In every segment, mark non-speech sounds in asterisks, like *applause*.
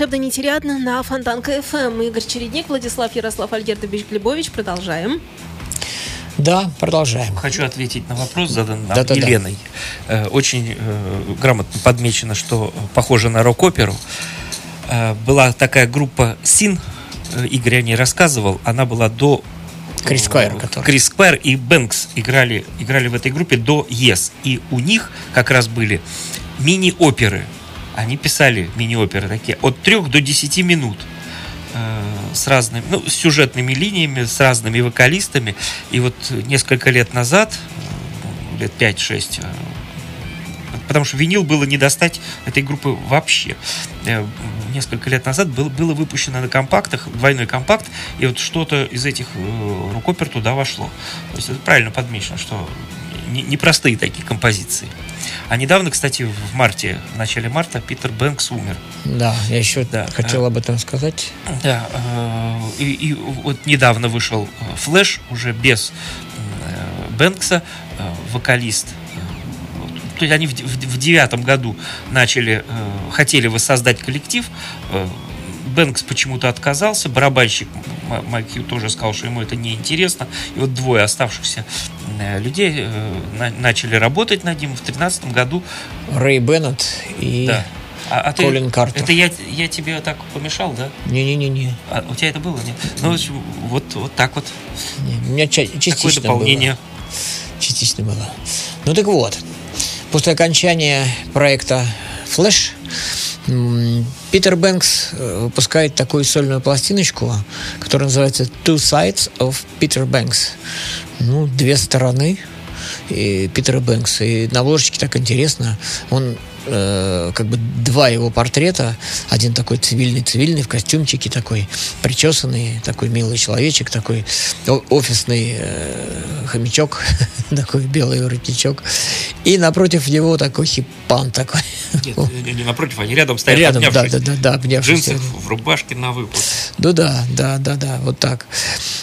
волшебно нетерядно на Фонтанка FM. Игорь Чередник, Владислав Ярослав Альгердович Глебович. Продолжаем. Да, продолжаем. Хочу ответить на вопрос, заданный нам да, Еленой. Да. Э, очень э, грамотно подмечено, что похоже на рок-оперу. Э, была такая группа Син, Игорь о ней рассказывал, она была до Крис Сквайр, который. Крис Сквайр и Бэнкс играли, играли в этой группе до Yes. И у них как раз были мини-оперы они писали мини-оперы такие от 3 до 10 минут э, с разными, ну, с сюжетными линиями, с разными вокалистами. И вот несколько лет назад, э, лет 5-6, э, потому что винил было не достать этой группы вообще. Несколько лет назад было, было выпущено на компактах, двойной компакт, и вот что-то из этих рукопер туда вошло. То есть это правильно подмечено, что непростые такие композиции. А недавно, кстати, в марте, в начале марта Питер Бэнкс умер. Да, я еще да, хотел об этом сказать. Да, э, и, и вот недавно вышел э, Флэш уже без э, Бэнкса, вокалист то есть они в, в, в девятом году начали, э, хотели воссоздать коллектив, э, Бэнкс почему-то отказался, барабанщик Майк тоже сказал, что ему это не интересно. И вот двое оставшихся э, людей э, начали работать над ним в 2013 году. Рэй Беннет и да. А, а Колин ты, Картер. Это я, я тебе так помешал, да? Не-не-не. А у тебя это было, нет? Ну, вот, вот так вот. Не, у меня частично Такое дополнение. Было. Частично было. Ну так вот, после окончания проекта Flash Питер Бэнкс э, выпускает такую сольную пластиночку, которая называется Two Sides of Peter Banks. Ну, две стороны и Питера Бэнкса. И на обложечке так интересно. Он э, как бы два его портрета. Один такой цивильный-цивильный, в костюмчике такой, причесанный, такой милый человечек, такой офисный э, хомячок, *laughs* такой белый воротничок. И напротив него такой хипан такой. Нет, не напротив, они рядом стоят, Рядом, да, да, да, да, обнявшись. В джинсах, в рубашке на выпуск. Ну да, да, да, да, вот так.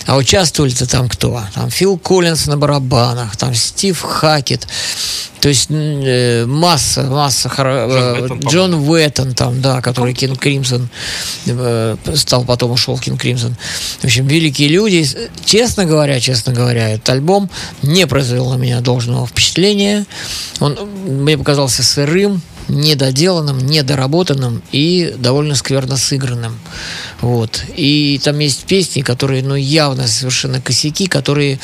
А участвовали-то там кто? Там Фил Коллинс на барабанах, там Стив Хакет, то есть э, масса, масса Джон, Уэттон, Джон Уэттон там, да, который Кинг Кримсон э, стал потом ушел Кинг Кримсон. В общем, великие люди. Честно говоря, честно говоря, этот альбом не произвел на меня должного впечатления. Он мне показался сырым, недоделанным, недоработанным и довольно скверно сыгранным. Вот. И там есть песни, которые, ну, явно совершенно косяки, которые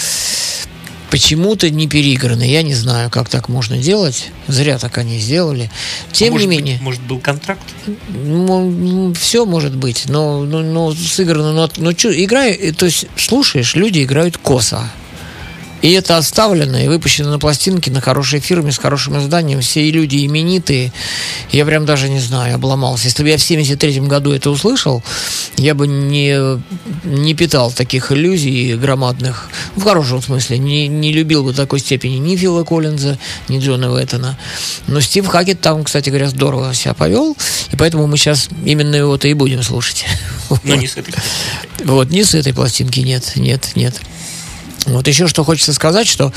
почему-то не переиграны. Я не знаю, как так можно делать. Зря так они сделали. Тем а может не менее. Быть, может, был контракт? Ну, все может быть. Но, но, но сыграно. Но, но что, игра, то есть слушаешь, люди играют косо. И это оставлено и выпущено на пластинке на хорошей фирме с хорошим изданием. Все люди именитые. Я прям даже не знаю, обломался. Если бы я в 73 году это услышал, я бы не, не питал таких иллюзий громадных. В хорошем смысле. Не, не любил бы такой степени ни Фила Коллинза, ни Джона Уэттона. Но Стив Хакет там, кстати говоря, здорово себя повел. И поэтому мы сейчас именно его-то и будем слушать. Но не с этой Вот, не с этой пластинки, нет, нет, нет. Вот еще что хочется сказать, что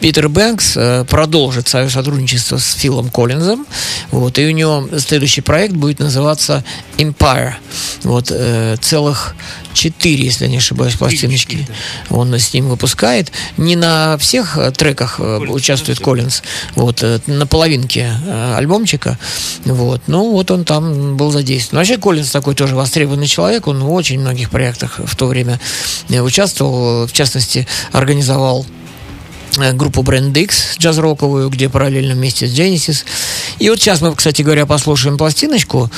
Питер Бэнкс э, продолжит свое сотрудничество с Филом Коллинзом, вот, и у него следующий проект будет называться Empire. Вот, э, целых четыре, если не ошибаюсь, пластиночки он с ним выпускает. Не на всех э, треках Коллинз, участвует Коллинз, вот, на половинке альбомчика, вот, ну, вот он там был задействован. Вообще Коллинз такой тоже востребованный человек, он в очень многих проектах в то время участвовал в частности, организовал группу Brand X джаз-роковую, где параллельно вместе с Genesis. И вот сейчас мы, кстати говоря, послушаем пластиночку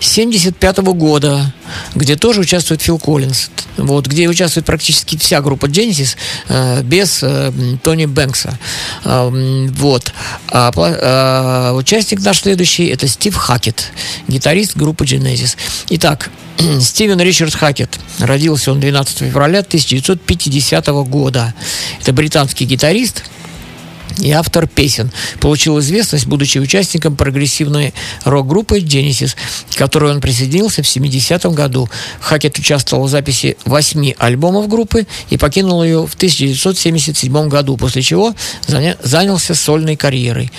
75 -го года, где тоже участвует Фил Коллинз. Вот, где участвует практически вся группа Genesis э, без э, Тони Бэнкса. Э, вот. А, э, участник наш следующий это Стив Хакет, гитарист группы Genesis. Итак, *clears throat* Стивен Ричард Хакет. Родился он 12 февраля 1950 года. Это британский гитарист, и автор песен. Получил известность, будучи участником прогрессивной рок-группы Genesis, к которой он присоединился в 70-м году. Хакет участвовал в записи восьми альбомов группы и покинул ее в 1977 году, после чего занялся сольной карьерой.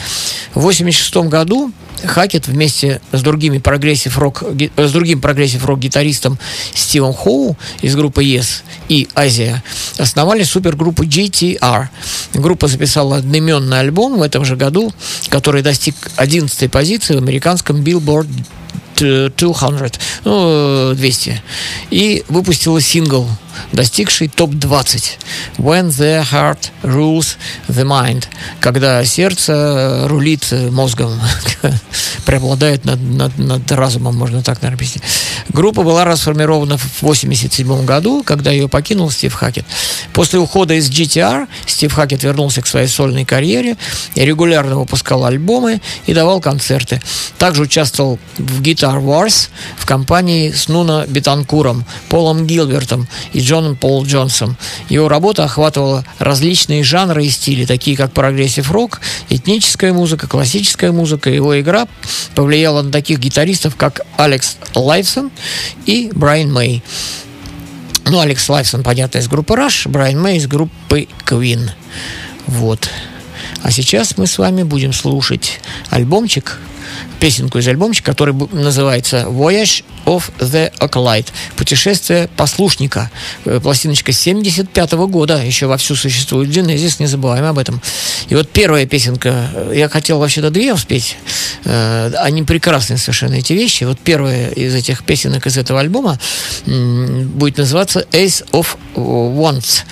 В 1986 году Хакет вместе с другими прогрессив рок с другим прогрессив рок гитаристом Стивом Хоу из группы Yes и Asia основали супергруппу GTR. Группа записала одноименный альбом в этом же году, который достиг 11 позиции в американском Billboard 200, ну, 200, и выпустила сингл достигший топ-20 When the heart rules the mind когда сердце рулит мозгом *laughs* преобладает над, над, над разумом, можно так, наверное, объяснить. Группа была расформирована в 1987 году, когда ее покинул Стив Хакет. После ухода из GTR Стив Хакет вернулся к своей сольной карьере регулярно выпускал альбомы и давал концерты. Также участвовал в Guitar Wars в компании с Нуно Бетанкуром, Полом Гилбертом и Джоном Пол Джонсом. Его работа охватывала различные жанры и стили, такие как прогрессив рок, этническая музыка, классическая музыка. Его игра повлияла на таких гитаристов, как Алекс Лайфсон и Брайан Мэй. Ну, Алекс Лайфсон, понятно, из группы Rush, Брайан Мэй из группы Queen. Вот. А сейчас мы с вами будем слушать альбомчик песенку из альбомчика, который называется Voyage of the Acolyte. Путешествие послушника. Э, пластиночка 75 -го года. Еще вовсю существует Genesis, не забываем об этом. И вот первая песенка, э, я хотел вообще-то две успеть. Э, они прекрасные совершенно эти вещи. Вот первая из этих песенок из этого альбома будет называться Ace of Wands.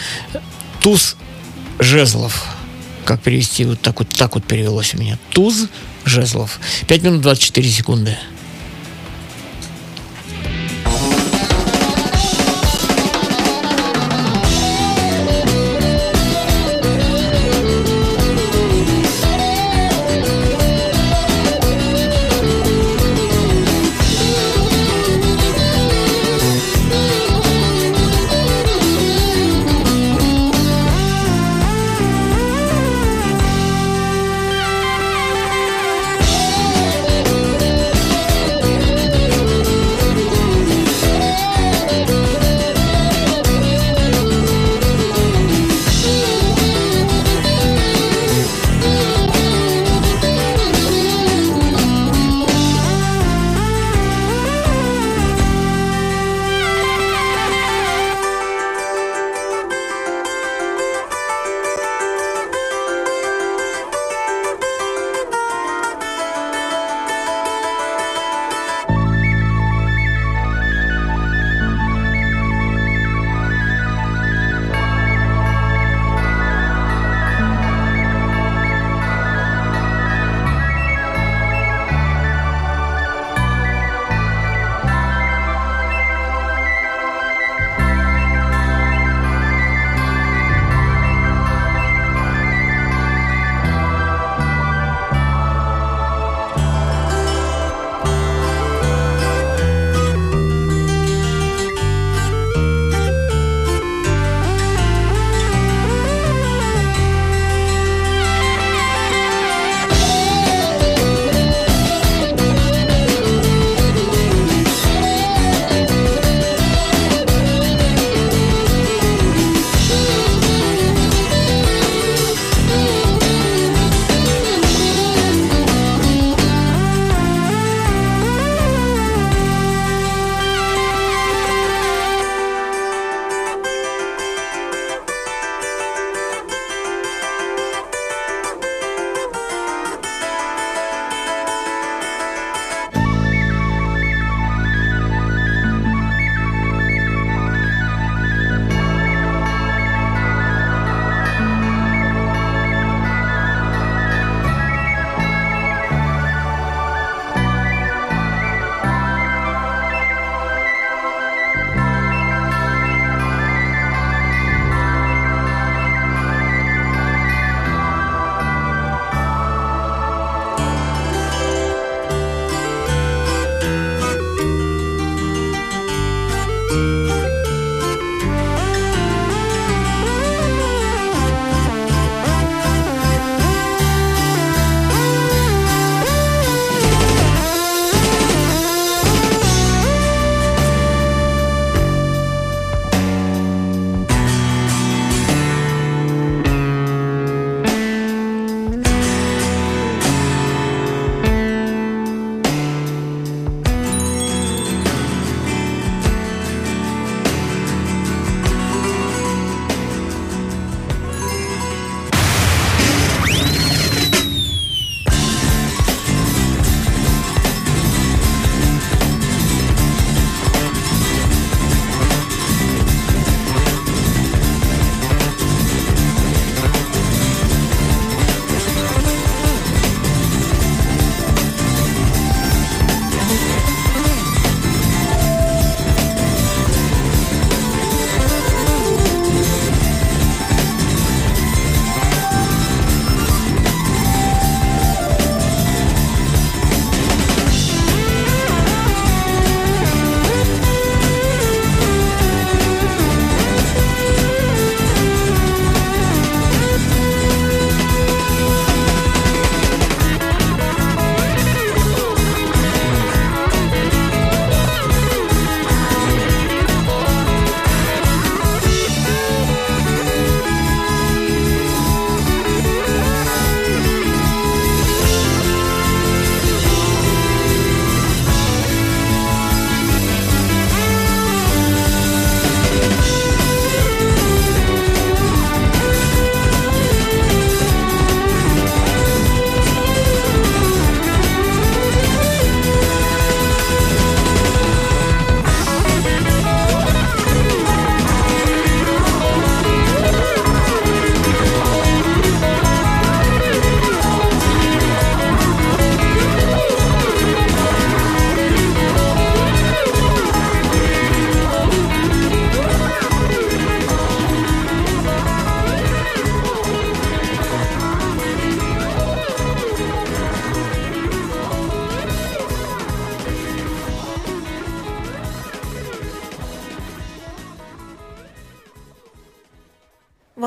Туз жезлов как перевести, вот так вот, так вот перевелось у меня. Туз жезлов. 5 минут 24 секунды.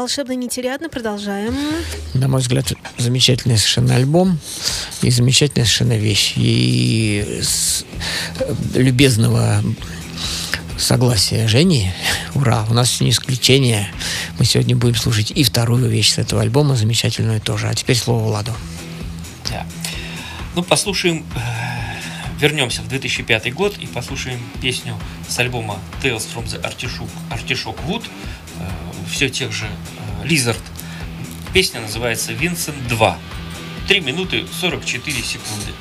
Волшебной нетериадны. Продолжаем. На мой взгляд, замечательный совершенно альбом и замечательная совершенно вещь. И с э, любезного согласия Жени, ура, у нас не исключение. Мы сегодня будем слушать и вторую вещь с этого альбома, замечательную тоже. А теперь слово Владу. Да. Ну, послушаем, э, вернемся в 2005 год и послушаем песню с альбома Tales from the Artichoke, Artichoke Wood, э, все тех же э, Lizard. Песня называется Vincent 2. 3 минуты 44 секунды.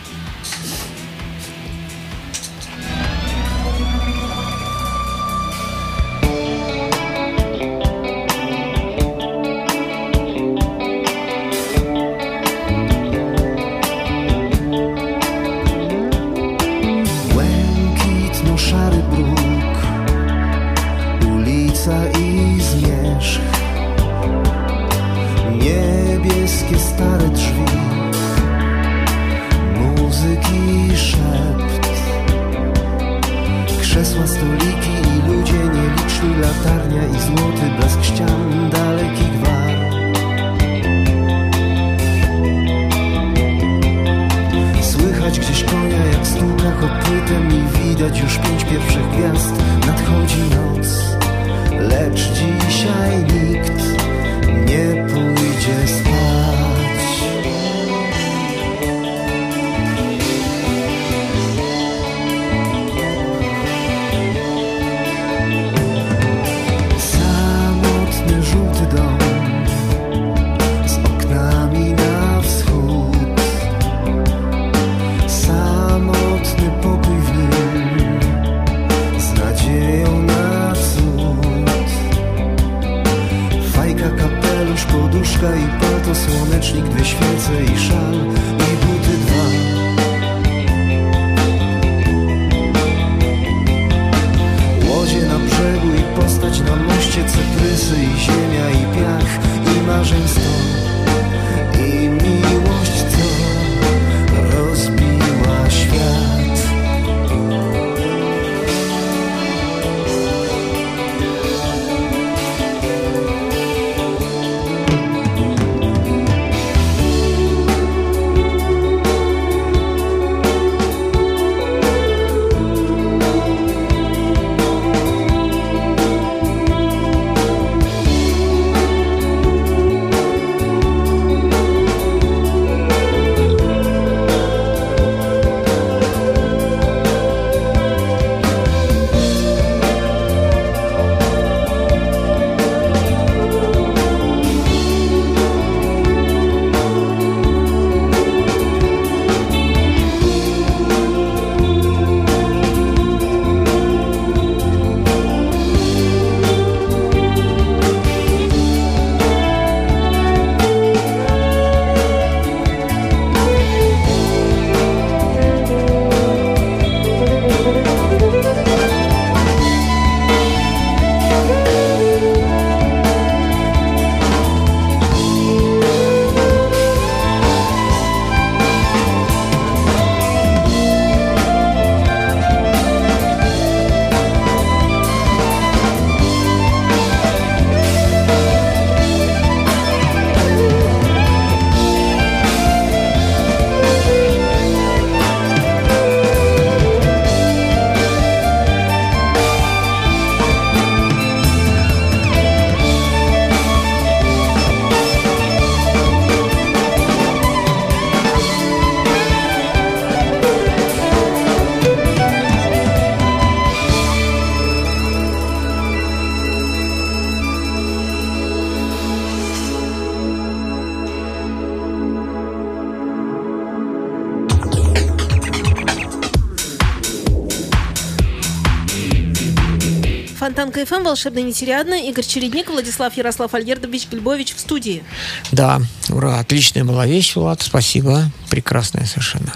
Фонтан КФМ, волшебно нетериадно. Игорь Чередник, Владислав Ярослав Альгердович Гельбович в студии. Да, ура, отличная была вещь, Влад, спасибо, прекрасная совершенно.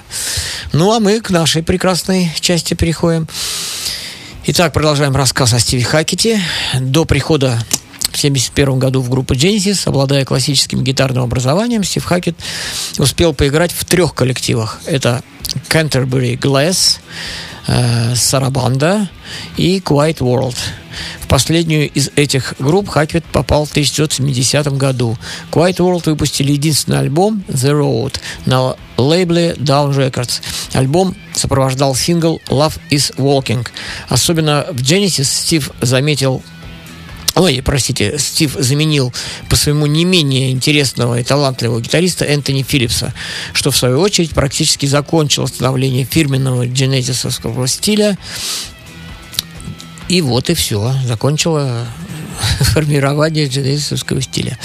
Ну, а мы к нашей прекрасной части переходим. Итак, продолжаем рассказ о Стиве Хакете. До прихода в 1971 году в группу Genesis, обладая классическим гитарным образованием, Стив Хакет успел поиграть в трех коллективах. Это Canterbury Glass, э, Сарабанда и Quiet World. В последнюю из этих групп Хаквит попал в 1970 году. Quiet World выпустили единственный альбом The Road на лейбле Down Records. Альбом сопровождал сингл Love is Walking. Особенно в Genesis Стив заметил Ой, простите, Стив заменил по своему не менее интересного и талантливого гитариста Энтони Филлипса, что в свою очередь практически закончило становление фирменного дженезисовского стиля. И вот и все, закончило *laughs* формирование дженезисовского стиля.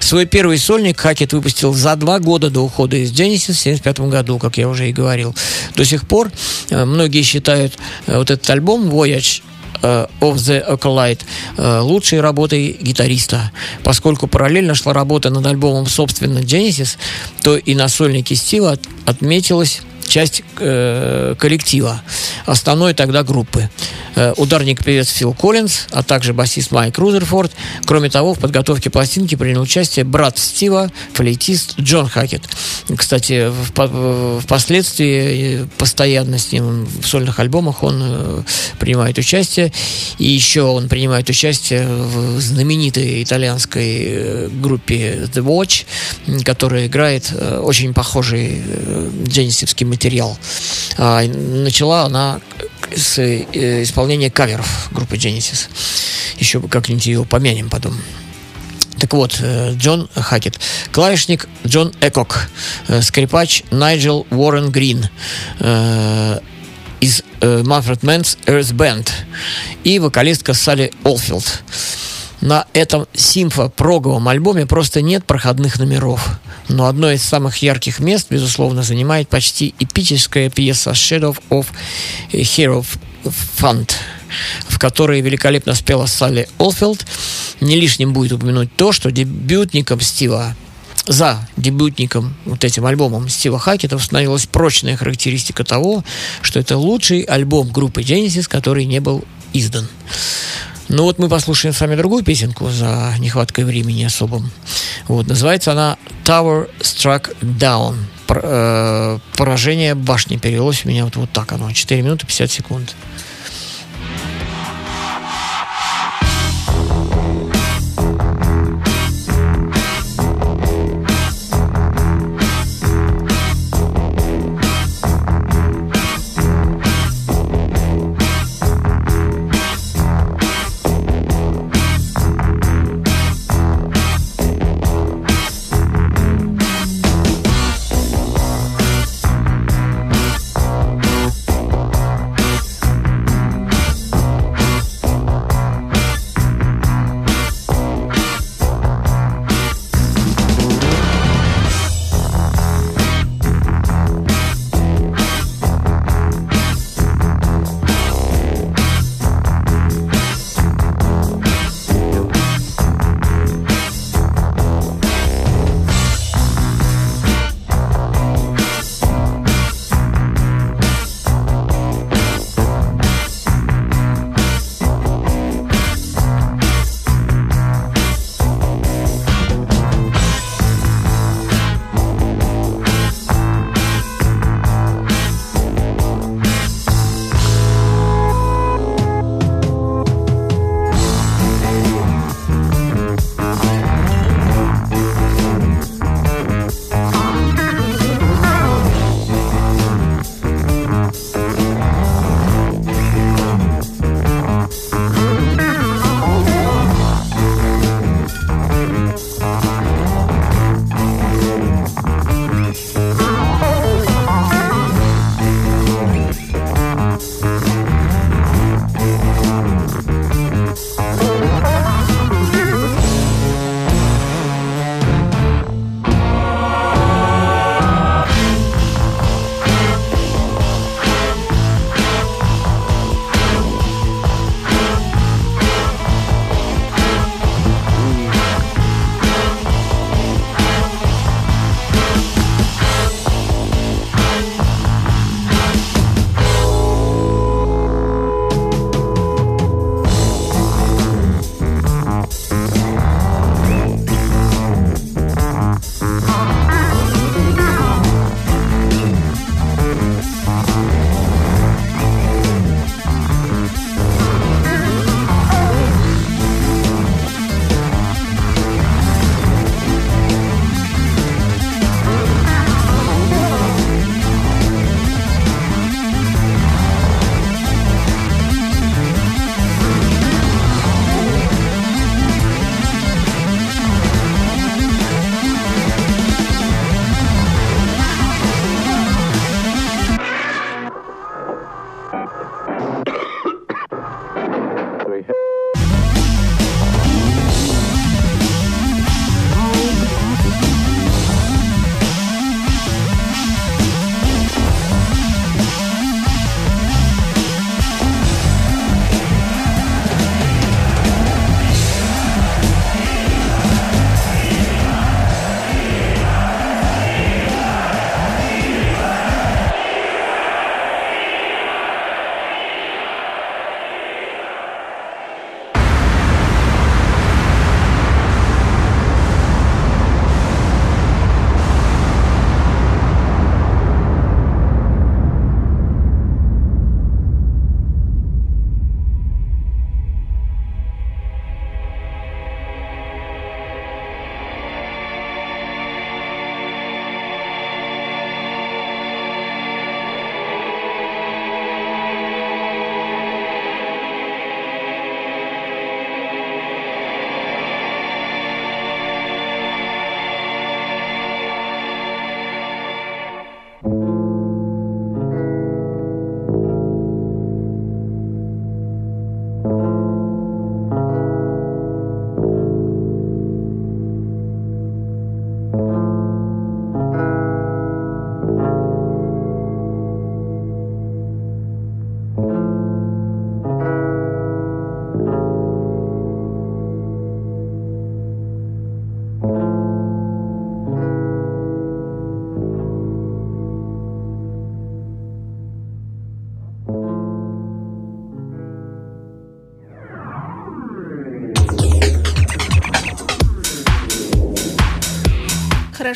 Свой первый сольник Хакет выпустил за два года до ухода из Genesis в 1975 году, как я уже и говорил. До сих пор э, многие считают э, вот этот альбом Voyage of the Acolyte э, лучшей работой гитариста. Поскольку параллельно шла работа над альбомом, собственно, Genesis, то и на сольнике Стива отметилась часть э, коллектива, основной тогда группы. Э, ударник-певец Фил Коллинз, а также басист Майк Рузерфорд. Кроме того, в подготовке пластинки принял участие брат Стива, флейтист Джон Хакет. Кстати, впоследствии э, постоянно с ним в сольных альбомах он э, принимает участие. И еще он принимает участие в знаменитой итальянской группе The Watch, которая играет очень похожий дженнисовский материал. А, начала она с э, исполнения каверов группы Genesis. Еще как-нибудь ее помянем потом. Так вот, э, Джон Хакет. Клавишник Джон Экок. Э, скрипач Найджел Уоррен Грин из Manfred Mann's Earth Band и вокалистка Салли Олфилд. На этом симфо-проговом альбоме просто нет проходных номеров. Но одно из самых ярких мест, безусловно, занимает почти эпическая пьеса Shadow of Hero Fund, в которой великолепно спела Салли Олфилд. Не лишним будет упомянуть то, что дебютником Стива за дебютником, вот этим альбомом Стива Хакета установилась прочная характеристика того, что это лучший альбом группы Genesis, который не был издан. Ну вот мы послушаем с вами другую песенку за нехваткой времени особым. Вот, называется она Tower Struck Down. Э, поражение башни перевелось у меня вот, вот так оно. 4 минуты 50 секунд.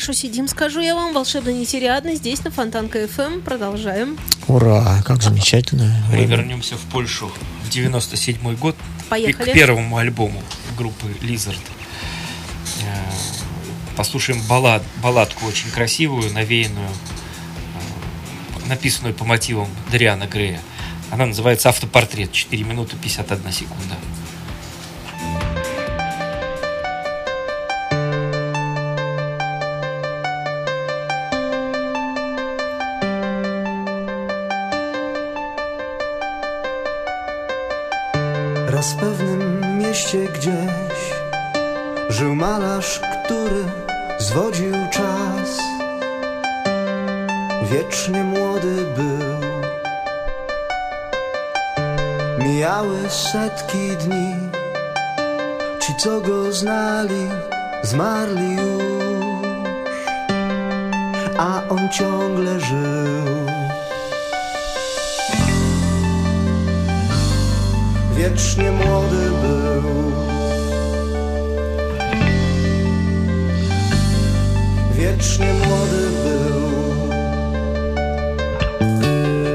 Хорошо сидим, скажу я вам. Волшебно нетериадно. Здесь на Фонтанка ФМ. Продолжаем. Ура, как замечательно. Мы вернемся в Польшу в 97 год. Поехали. К первому альбому группы Lizard. Э, Послушаем баллад, балладку очень красивую, навеянную, э, написанную по мотивам Дариана Грея. Она называется «Автопортрет». 4 минуты 51 секунда. Mieście gdzieś. Żył malarz, który zwodził czas. Wiecznie młody był. Mijały setki dni. Ci, co go znali, zmarli już. A on ciągle żył wiecznie młody był. Wiecznie młody był.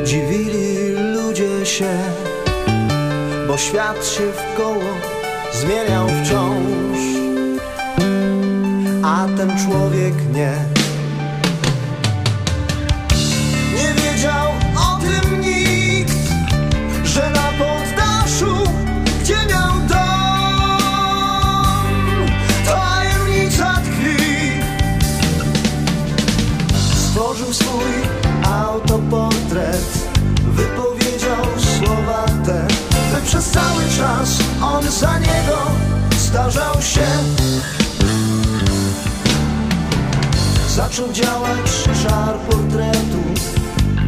Dziwili ludzie się, bo świat się w koło zmieniał wciąż, a ten człowiek nie. Przez cały czas on za niego starzał się. Zaczął działać czar portretu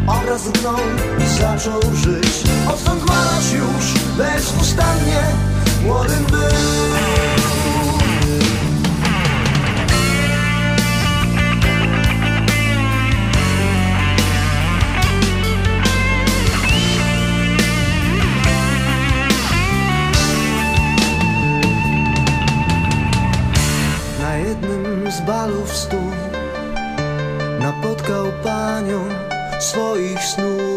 Obraz zgnął i zaczął żyć Odtąd malarz już bezustannie młodym był snów Napotkał panią swoich snów.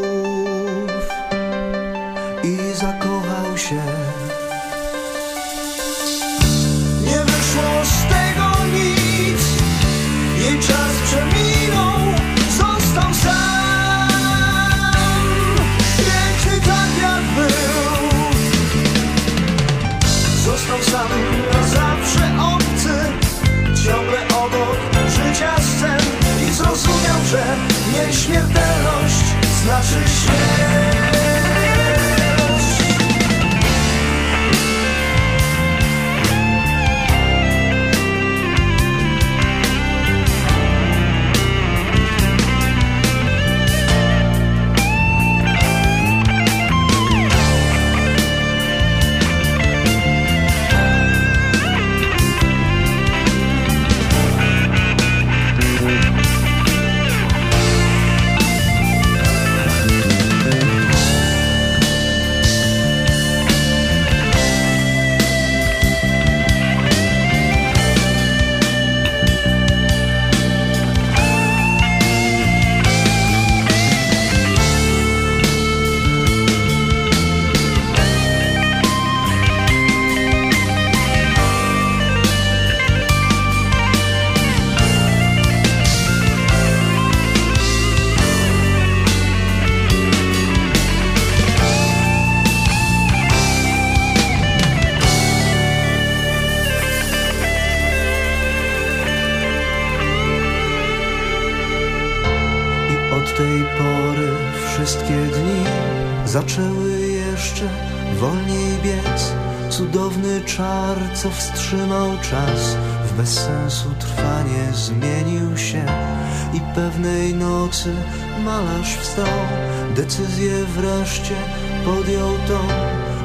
Podjął tą.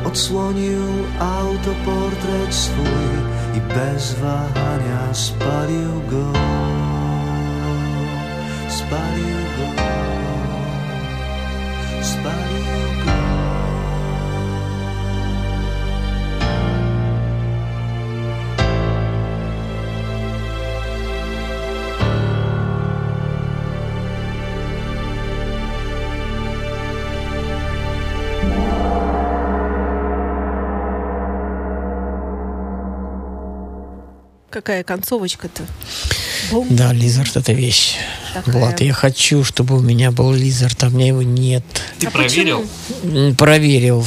Odsłonił autoportret swój i bez wahania. Spalił go. Spalił какая концовочка-то. Да, Лизард это вещь. Такая. Влад, я хочу, чтобы у меня был Лизард, а у меня его нет. Ты А проверил? почему? Проверил.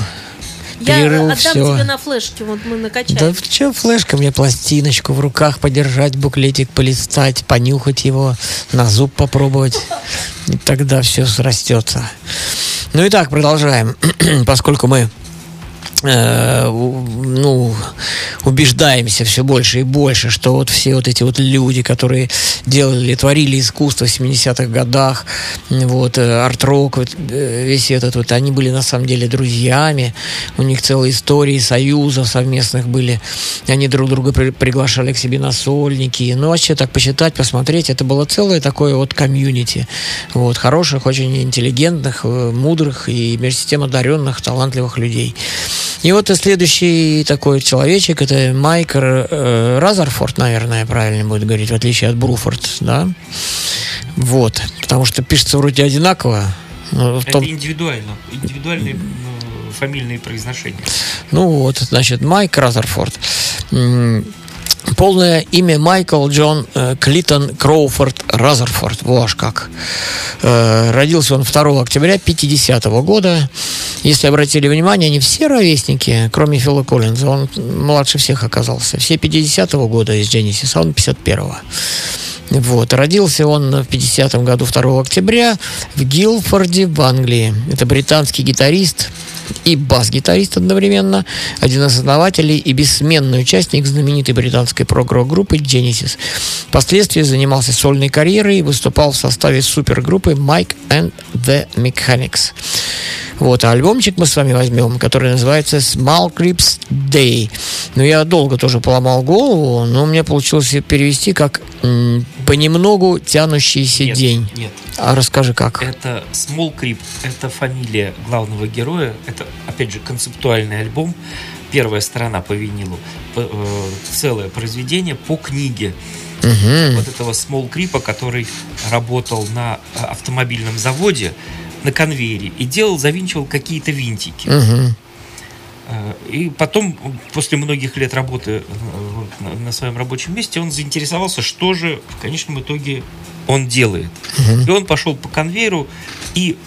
Я Перерыл отдам всё. тебе на флешке, вот мы накачаем. Да что флешка, мне пластиночку в руках подержать, буклетик полистать, понюхать его, на зуб попробовать. И тогда все срастется. Ну и так, продолжаем. *clears throat* Поскольку мы ну, убеждаемся все больше и больше, что вот все вот эти вот люди, которые делали, творили искусство в 70-х годах, вот, э, арт-рок, вот, э, весь этот вот, они были на самом деле друзьями, у них целые истории союзов совместных были, они друг друга при- приглашали к себе на сольники, ну, вообще так посчитать, посмотреть, это было целое такое вот комьюнити, вот, хороших, очень интеллигентных, э, мудрых и с тем одаренных, талантливых людей. И вот и следующий такой человечек, это Майк э, Разерфорд, наверное, правильно будет говорить, в отличие от Бруфорд, да? Вот, потому что пишется вроде одинаково. но в том- Это индивидуально. Индивидуальные м, фамильные произношения. Ну вот, значит, Майк Разерфорд. Полное имя Майкл Джон э, Клитон Кроуфорд Разерфорд. Во аж как. Э, Родился он 2 октября 50 года. Если обратили внимание, они все ровесники, кроме Фила Коллинза. Он младше всех оказался. Все 50 года из Genesis, он 51-го. Вот. Родился он в 50 году 2 октября в Гилфорде в Англии. Это британский гитарист и бас-гитарист одновременно, один из основателей и бессменный участник знаменитой британской прогрок группы Genesis. Впоследствии занимался сольной карьерой и выступал в составе супергруппы Mike and the Mechanics. Вот, а альбомчик мы с вами возьмем, который называется Small Crips Day. Ну, я долго тоже поломал голову, но у меня получилось перевести как понемногу тянущийся Нет, день. Нет. А расскажи как. Это Small Creep, это фамилия главного героя. Это, опять же, концептуальный альбом. Первая сторона по винилу. Э, Целое произведение по книге Мгм. вот этого Small Creep, который работал на э, автомобильном заводе на конвейере и делал, завинчивал какие-то винтики. Э, И потом, после многих лет работы на- своем рабочем месте, он заинтересовался, что же в конечном итоге он делает. И он пошел по конвейеру и,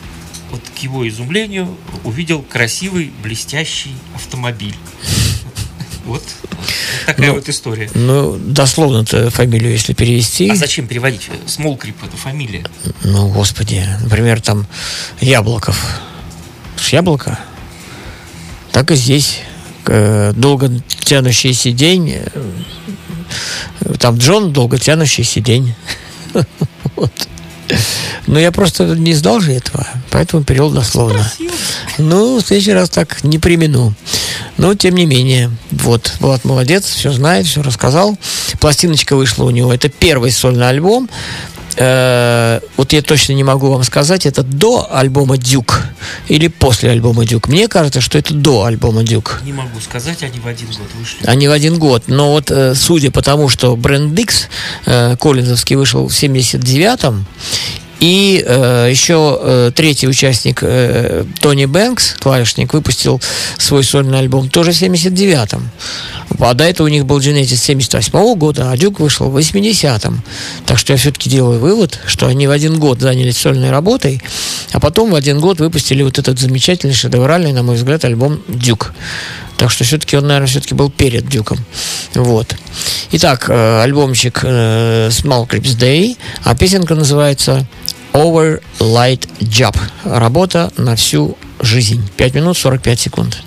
вот к его изумлению, увидел красивый, блестящий автомобиль. Вот такая Ну, вот история. Ну, дословно-то фамилию, если перевести. А зачем переводить? Creep это фамилия. Ну, господи, например, там Яблоков. Ж Яблоко? Так и здесь. Долго тянущийся день. Там Джон, долго тянущийся день. *laughs* Вот. Но я просто не знал же этого, поэтому перевел дословно. Ну, в следующий раз так не примену. Но, тем не менее, вот, Влад молодец, все знает, все рассказал. Пластиночка вышла у него. Это первый сольный альбом. Э, вот я точно не могу вам сказать, это до альбома Дюк или после альбома Дюк. Мне кажется, что это до альбома Дюк. Не могу сказать, они в один год вышли. Они в один год. Но вот э, судя по тому, что Бренд Дикс э, Коллинзовский вышел в 79-м, и э, еще э, третий участник э, Тони Бэнкс, клавишник, выпустил свой сольный альбом тоже в 79-м. А до этого у них был Genesis 78 года, а Дюк вышел в 80-м. Так что я все-таки делаю вывод, что они в один год занялись сольной работой, а потом в один год выпустили вот этот замечательный, шедевральный, на мой взгляд, альбом Дюк. Так что все-таки он, наверное, все-таки был перед Дюком. Вот. Итак, э, альбомчик э, Small Crips Day, а песенка называется Over Light Job. Работа на всю жизнь. 5 минут 45 секунд.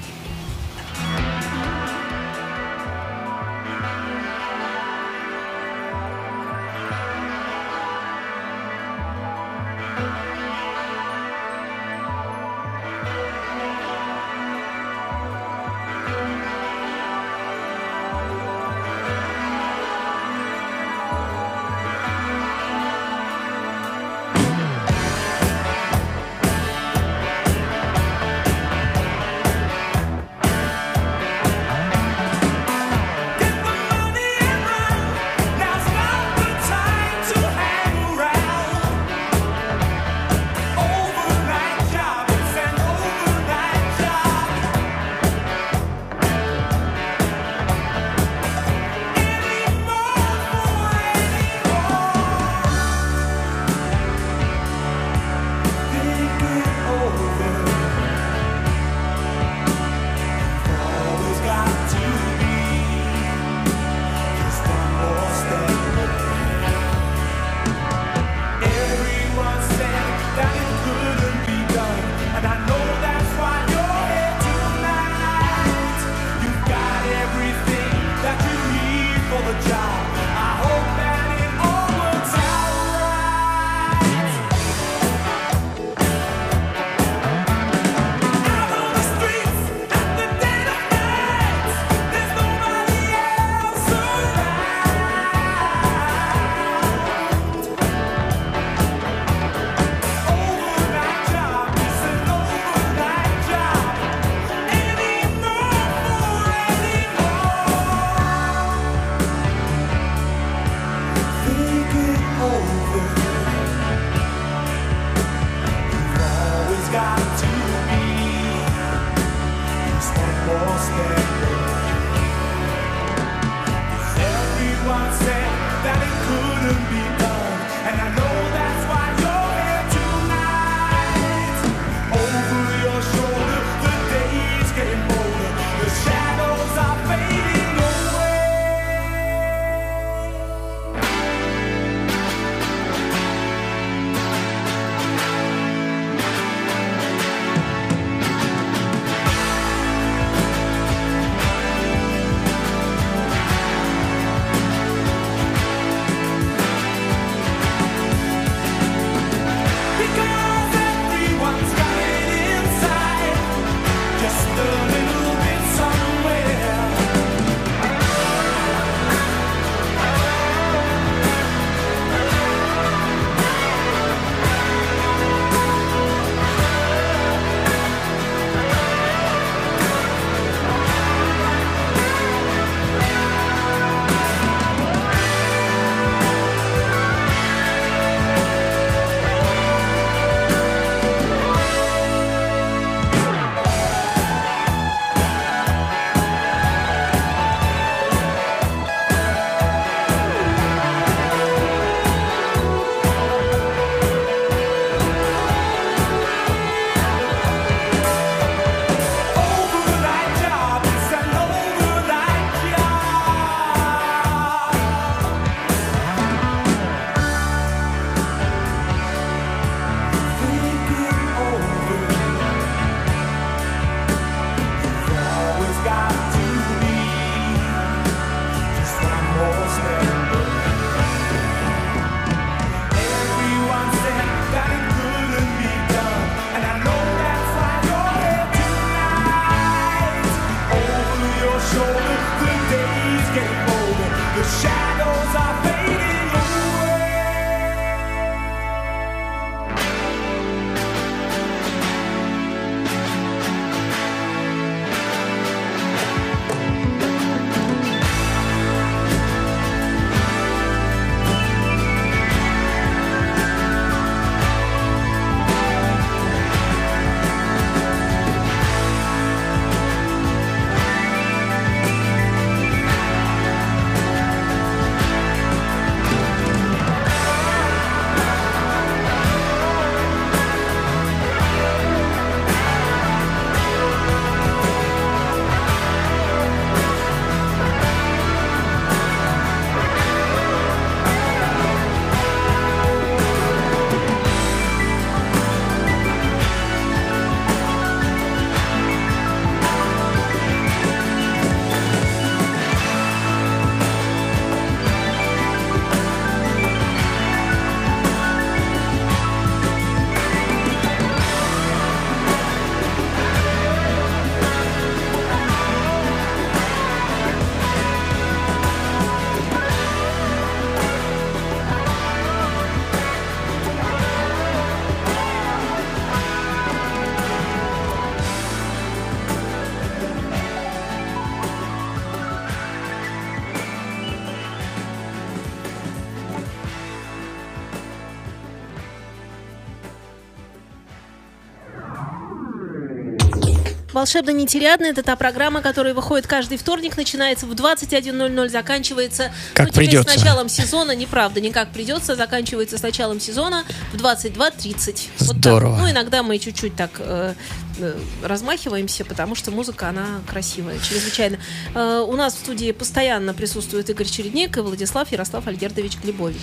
Волшебно нетериадно это та программа, которая выходит каждый вторник, начинается в 21.00, заканчивается Как ну, придется. с началом сезона, неправда, не как придется, заканчивается с началом сезона в 22.30. Вот Здорово. так. Ну, иногда мы чуть-чуть так э, э, размахиваемся, потому что музыка, она красивая, чрезвычайно. Э, у нас в студии постоянно присутствует Игорь Чередник и Владислав Ярослав Альгердович Глебович.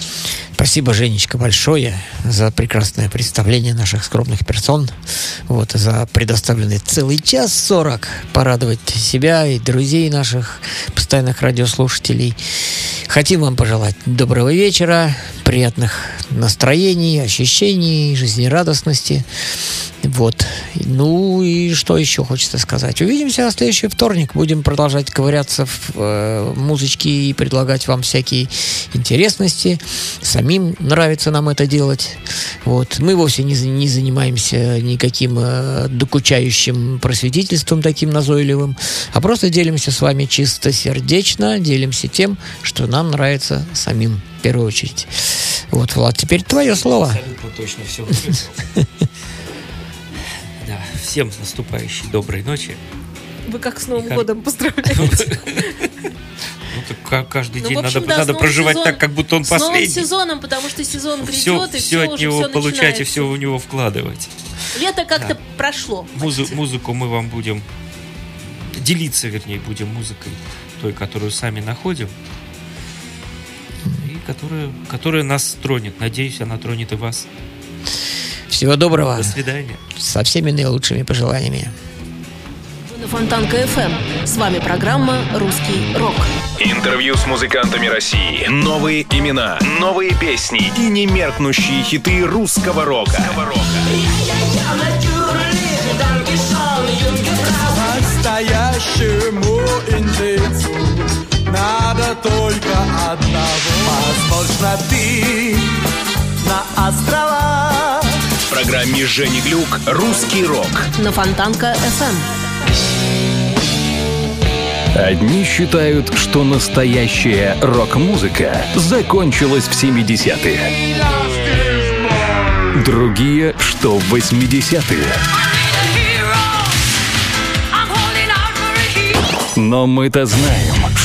Спасибо, Женечка, большое за прекрасное представление наших скромных персон. Вот, за предоставленный целый час сорок порадовать себя и друзей наших постоянных радиослушателей. Хотим вам пожелать доброго вечера, приятных настроений, ощущений, жизнерадостности. Вот. Ну и что еще хочется сказать? Увидимся в следующий вторник. Будем продолжать ковыряться в э, музычке и предлагать вам всякие интересности. Самим нравится нам это делать. Вот. Мы вовсе не, не занимаемся никаким э, докучающим просветительством таким назойливым, а просто делимся с вами чисто сердечно, делимся тем, что нам нравится самим в первую очередь. Вот, Влад, теперь твое слово. Абсолютно точно все. *laughs* Всем с наступающей доброй ночи. Вы как с Новым И годом поздравляете. *laughs* Ну, так ка- каждый Ну, день в общем, надо, да, проживать так, как будто он С новым последний. сезоном, потому что сезон Все, грядет, и все все, от него все получать и все у него вкладывать. Лето как-то Да. прошло. Музы- музыку мы вам будем делиться, вернее, будем музыкой той, которую сами находим. И которая, которая нас тронет. Надеюсь, она тронет и вас. Всего доброго. До свидания. Со всеми наилучшими пожеланиями. Вы на Фонтанка FM. С вами программа «Русский рок». Интервью с музыкантами России. Новые имена, новые песни и немеркнущие хиты русского рока. Настоящему индейцу надо только одного. Возможно, ты на острова программе Жени Глюк «Русский рок». На Фонтанка FM. Одни считают, что настоящая рок-музыка закончилась в 70-е. Другие, что в 80-е. Но мы-то знаем,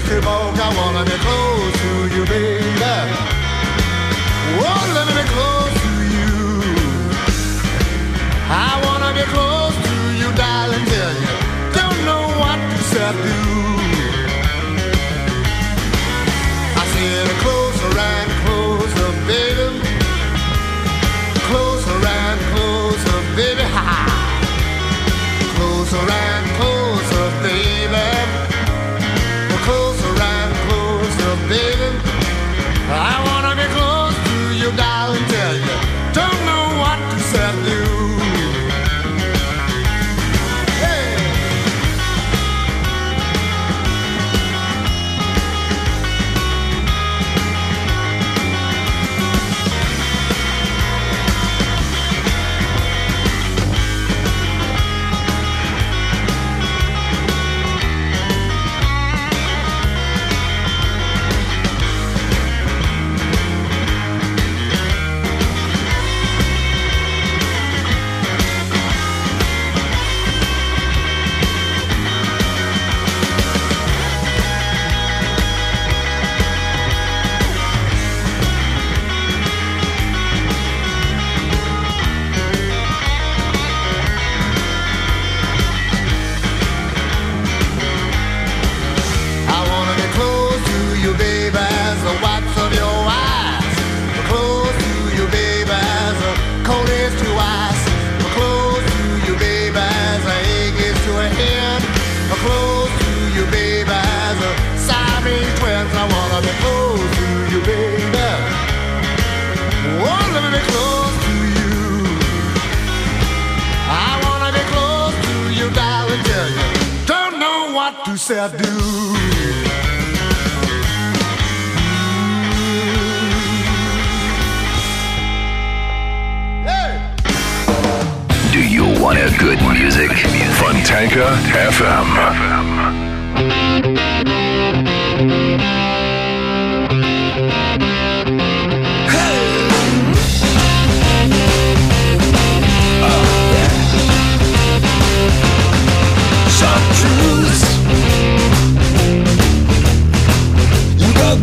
kiss you. I wanna be close to you, baby. say I do. Do you want a good music? Funtanka FM. FM.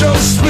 show